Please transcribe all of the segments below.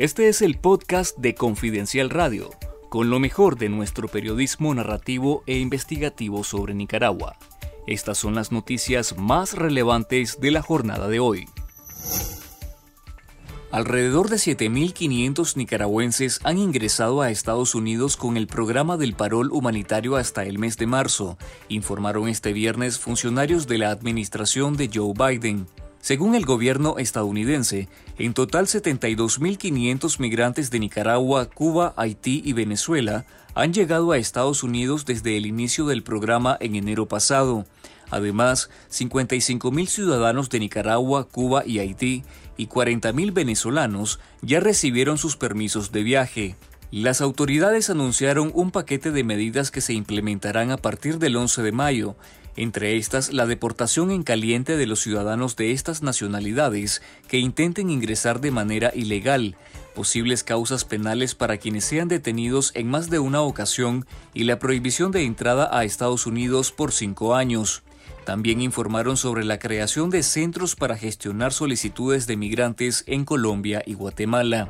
Este es el podcast de Confidencial Radio, con lo mejor de nuestro periodismo narrativo e investigativo sobre Nicaragua. Estas son las noticias más relevantes de la jornada de hoy. Alrededor de 7.500 nicaragüenses han ingresado a Estados Unidos con el programa del parol humanitario hasta el mes de marzo, informaron este viernes funcionarios de la administración de Joe Biden. Según el gobierno estadounidense, en total 72.500 migrantes de Nicaragua, Cuba, Haití y Venezuela han llegado a Estados Unidos desde el inicio del programa en enero pasado. Además, 55.000 ciudadanos de Nicaragua, Cuba y Haití y 40.000 venezolanos ya recibieron sus permisos de viaje. Las autoridades anunciaron un paquete de medidas que se implementarán a partir del 11 de mayo, entre estas la deportación en caliente de los ciudadanos de estas nacionalidades que intenten ingresar de manera ilegal, posibles causas penales para quienes sean detenidos en más de una ocasión y la prohibición de entrada a Estados Unidos por cinco años. También informaron sobre la creación de centros para gestionar solicitudes de migrantes en Colombia y Guatemala.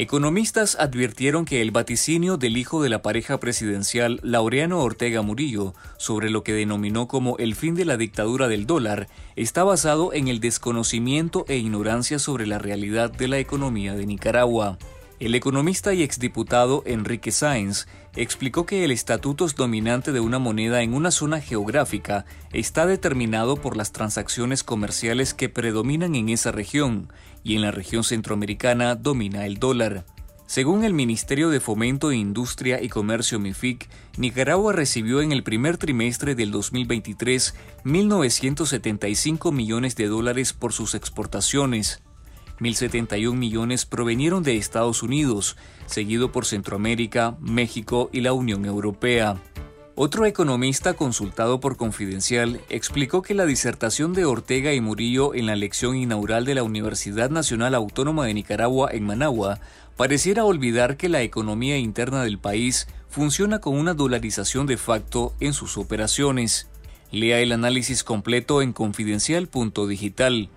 Economistas advirtieron que el vaticinio del hijo de la pareja presidencial, Laureano Ortega Murillo, sobre lo que denominó como el fin de la dictadura del dólar, está basado en el desconocimiento e ignorancia sobre la realidad de la economía de Nicaragua. El economista y exdiputado Enrique Sáenz explicó que el estatus dominante de una moneda en una zona geográfica está determinado por las transacciones comerciales que predominan en esa región, y en la región centroamericana domina el dólar. Según el Ministerio de Fomento, Industria y Comercio MIFIC, Nicaragua recibió en el primer trimestre del 2023 1.975 millones de dólares por sus exportaciones, 1.071 millones provenieron de Estados Unidos, seguido por Centroamérica, México y la Unión Europea. Otro economista consultado por Confidencial explicó que la disertación de Ortega y Murillo en la lección inaugural de la Universidad Nacional Autónoma de Nicaragua en Managua pareciera olvidar que la economía interna del país funciona con una dolarización de facto en sus operaciones. Lea el análisis completo en confidencial.digital.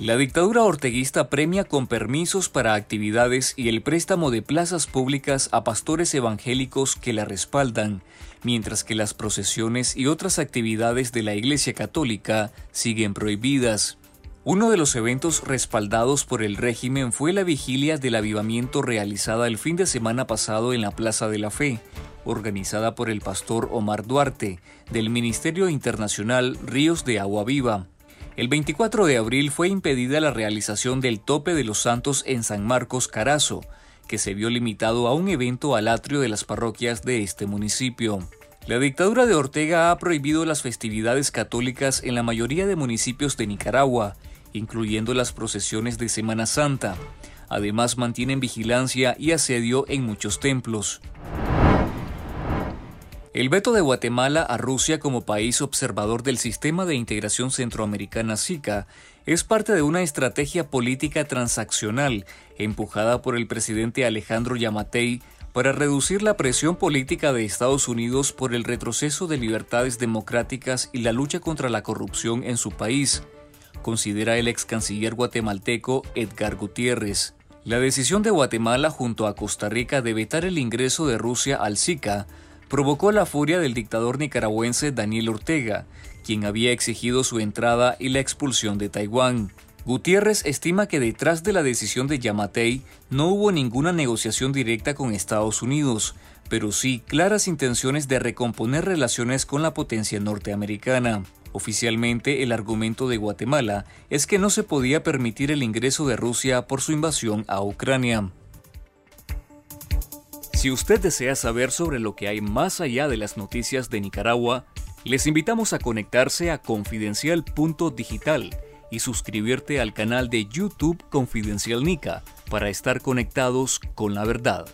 La dictadura orteguista premia con permisos para actividades y el préstamo de plazas públicas a pastores evangélicos que la respaldan, mientras que las procesiones y otras actividades de la Iglesia Católica siguen prohibidas. Uno de los eventos respaldados por el régimen fue la vigilia del avivamiento realizada el fin de semana pasado en la Plaza de la Fe, organizada por el pastor Omar Duarte, del Ministerio Internacional Ríos de Agua Viva. El 24 de abril fue impedida la realización del tope de los santos en San Marcos Carazo, que se vio limitado a un evento al atrio de las parroquias de este municipio. La dictadura de Ortega ha prohibido las festividades católicas en la mayoría de municipios de Nicaragua, incluyendo las procesiones de Semana Santa. Además mantienen vigilancia y asedio en muchos templos. El veto de Guatemala a Rusia como país observador del sistema de integración centroamericana SICA es parte de una estrategia política transaccional empujada por el presidente Alejandro Yamatei para reducir la presión política de Estados Unidos por el retroceso de libertades democráticas y la lucha contra la corrupción en su país, considera el ex canciller guatemalteco Edgar Gutiérrez. La decisión de Guatemala junto a Costa Rica de vetar el ingreso de Rusia al SICA provocó la furia del dictador nicaragüense Daniel Ortega, quien había exigido su entrada y la expulsión de Taiwán. Gutiérrez estima que detrás de la decisión de Yamatei no hubo ninguna negociación directa con Estados Unidos, pero sí claras intenciones de recomponer relaciones con la potencia norteamericana. Oficialmente, el argumento de Guatemala es que no se podía permitir el ingreso de Rusia por su invasión a Ucrania. Si usted desea saber sobre lo que hay más allá de las noticias de Nicaragua, les invitamos a conectarse a confidencial.digital y suscribirte al canal de YouTube Confidencial Nica para estar conectados con la verdad.